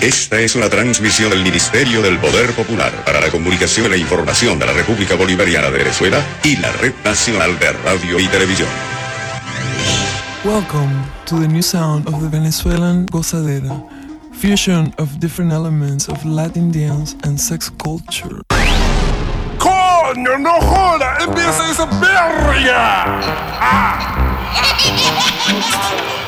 Esta es una transmisión del Ministerio del Poder Popular para la Comunicación y la Información de la República Bolivariana de Venezuela y la Red Nacional de Radio y Televisión. Welcome to the new sound of the Venezuelan gozadera, fusion of different elements of Latin dance and sex culture. ¡Coño, no joda! ¡Empieza esa verga! ¡Ah!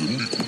Sonic